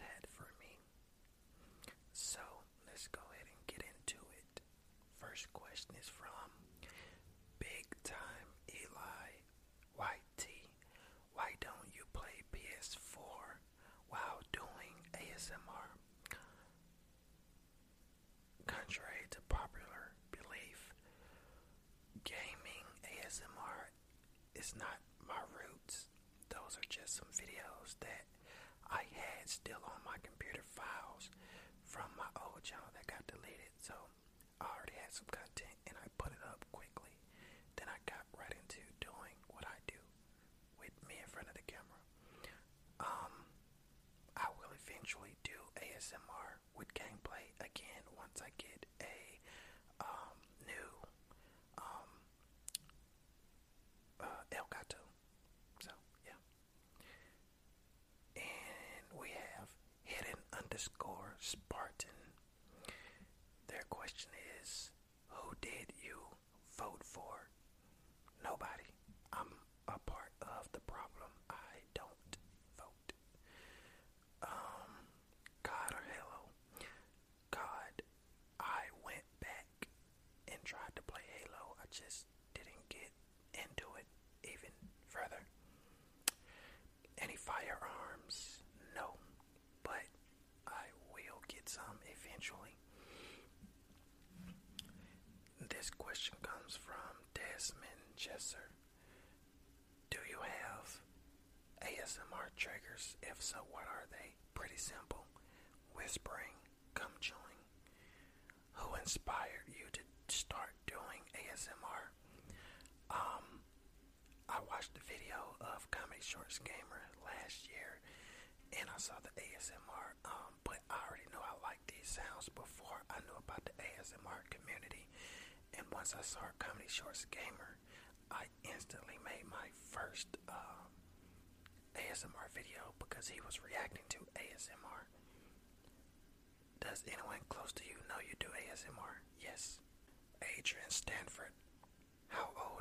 you guys had for me. So, let's go ahead and get into it. First question is from Big Time Eli YT. Why don't you play PS4 while doing ASMR? Contrary to popular belief, gaming ASMR is not my roots. Those are just some videos that I had still on my computer files from channel that got deleted. So I already had some content and I put it up quickly. Then I got right into doing what I do with me in front of the camera. Um, I will eventually do ASMR with gameplay again once I get a um, new um, uh, Elgato. So yeah. And we have hidden underscore Spartan. Their question is, who did you vote for? Nobody. I'm a part of the problem. I don't vote. Um, God or Halo? God, I went back and tried to play Halo. I just didn't get into it even further. Any firearms? No. But I will get some eventually. This question comes from Jesser. Do you have ASMR triggers? If so, what are they? Pretty simple. Whispering, gum chewing. Who inspired you to start doing ASMR? Um, I watched the video of Comedy Shorts Gamer last year and I saw the ASMR, um, but I already knew I liked these sounds before I knew about the ASMR community. And once I saw Comedy Shorts Gamer, I instantly made my first uh, ASMR video because he was reacting to ASMR. Does anyone close to you know you do ASMR? Yes. Adrian Stanford. How old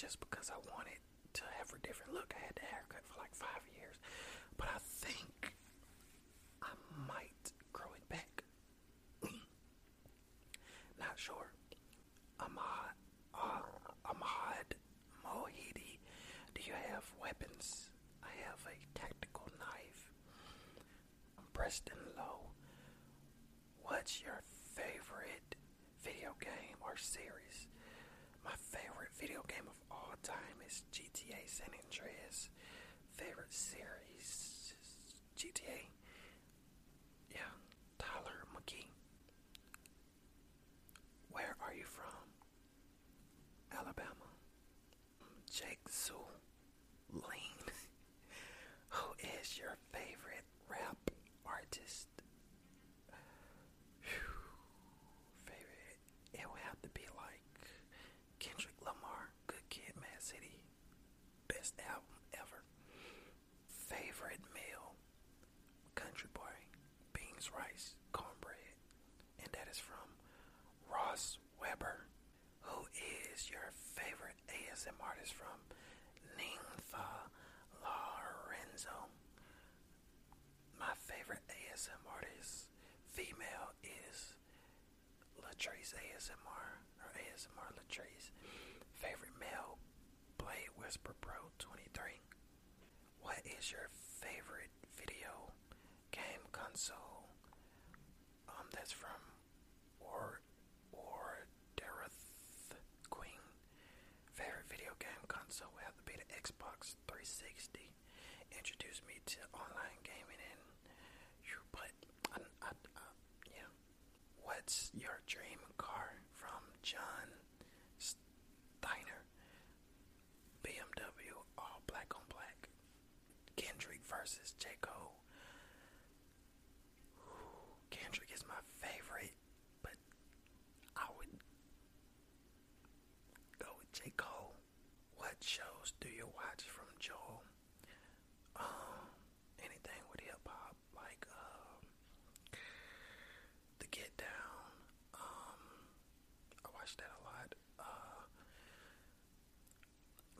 just because I wanted to have a different look. I had the haircut for like five years, but I think I might grow it back. Not sure. Ahmad, uh, Ahmad Mohidi, do you have weapons? I have a tactical knife. I'm pressed low. What's your favorite video game or series? My favorite video game of all time is GTA San Andreas. Favorite series GTA. Yeah, Tyler McGee. Where are you from? Alabama. Mm, Jake Sue. Lean. Who is your favorite rap artist? Phew. Favorite? It would have to be like Kendrick Lamar, Good Kid, Mad City. Best album ever. Favorite meal? Country boy, beans, rice, cornbread. And that is from Ross Weber. Who is your favorite ASM artist from? Ninfa Lorenzo. My favorite ASM artist, female, is Latrice ASMR or ASMR Latrice. Favorite male, Blade Whisper Pro 23. What is your favorite video game console? Um, that's from or or Dareth Queen. Favorite video game console would have to be the Xbox 360. Introduced me to online gaming and you but I, I, I, yeah. What's your dream car from John Steiner? BMW, all black on black. Kendrick versus J. Cole. Kendrick is my favorite, but I would go with J. Cole. What shows do you watch from Joel? Um, anything with hip hop, like um, The Get Down. Um, I watch that a lot. Uh,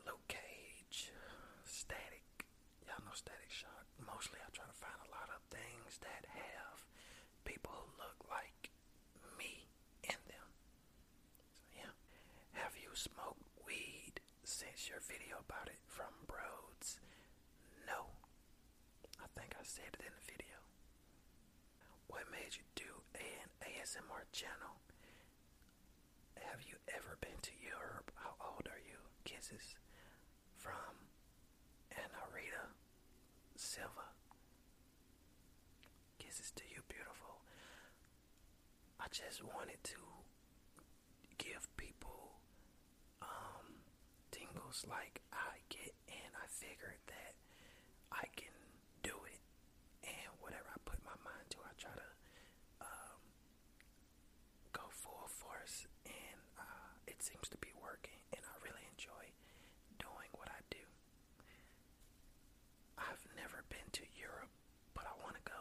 Luke Cage, Static. Y'all know Static Shock. Mostly, I try to find a lot of things that have people who look like me in them. So yeah. Have you smoked weed since your video about it from Broads? No. I think I said it in the video. What made you do an ASMR channel? Have you ever been to Europe? How old are Kisses from Anarita Silva. Kisses to you, beautiful. I just wanted to give people um, tingles like I get, and I figured that I can do it. And whatever I put my mind to, I try to um, go full force, and uh, it seems to be working. And I really enjoy doing what I do. I've never been to Europe, but I want to go.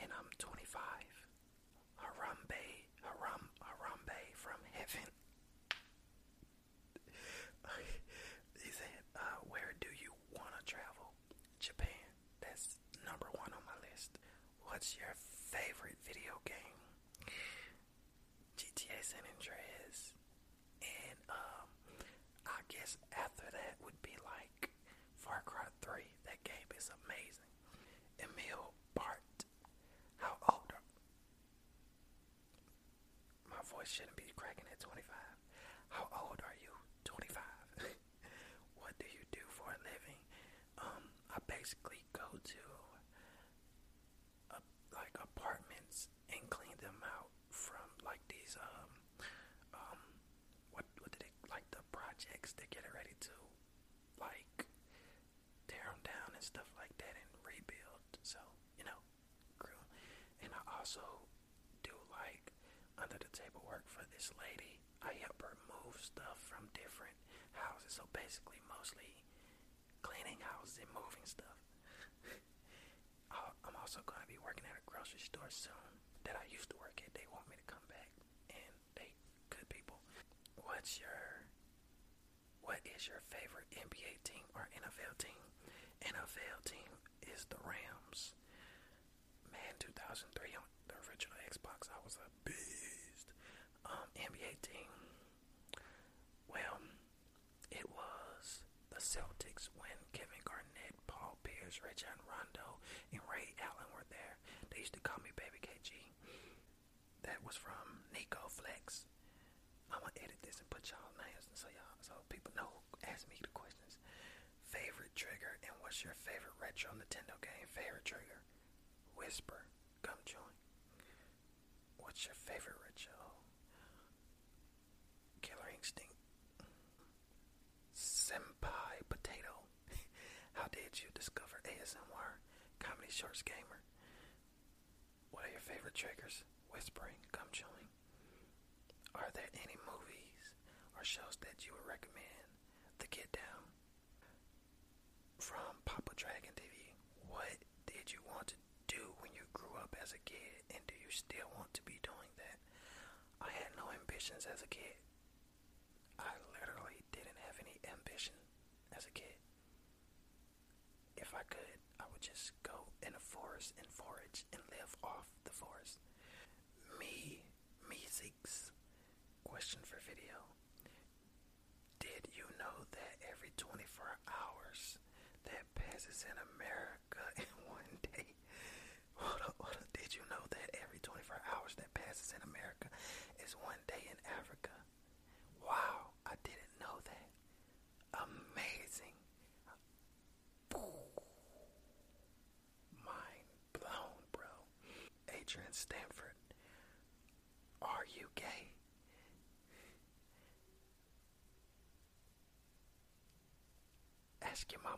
And I'm 25. Harambe, Haram, Harambe from heaven. he said, uh, where do you want to travel? Japan. That's number one on my list. What's your favorite video game? GTA San Andreas. And um, I guess after that would be like Far Cry 3. That game is amazing. Emil Bart. How old are my voice shouldn't be cracking at 25. How old are you? 25. what do you do for a living? Um, I basically go to uh, like apartments and clean them out from like these um um what what did it like the projects to get it ready to like tear them down and stuff like that and rebuild. So you know, grew. And I also do like under the table work for lady. I help her move stuff from different houses. So basically, mostly cleaning houses and moving stuff. I'll- uh, I'm also going to be working at a grocery store soon that I used to work at. They want me to come back, and they good people. What's your what is your favorite NBA team or NFL team? NFL team is the Rams. Man, 2003 on the original Xbox, I was a beast. Um, NBA team. Well, it was Celtics when Kevin Garnett, Paul Pierce, Rajon Rondo, and Ray Allen were there. They used to call me Baby KG. That was from Nico Flex. I'm gonna edit this and put y'all names so y'all so people know. Ask me the questions. Favorite trigger and what's your favorite retro Nintendo game? Favorite trigger. Whisper. Come join. What's your favorite retro? Killer Instinct. Senpai Potato. How did you discover ASMR? Shorts Gamer. What are your favorite triggers? Whispering, gum chewing. Are there any movies or shows that you would recommend? The Get Down. From Papa Dragon TV. What did you want to do when you grew up as a kid, and do you still want to be doing that? I had no ambitions as a kid. I literally didn't have any ambition as a kid. If I could, I would just go in a forest and forage and live off the forest. Me, me six. Question for video. Did you know that every 24 hours that passes in America in one day? Hold up, hold up. Did you know that every 24 hours that passes in America is one day in Africa? Wow, I didn't know that. Amazing. Mind blown, bro. Adrian Stanford, are you gay? Ask your mama.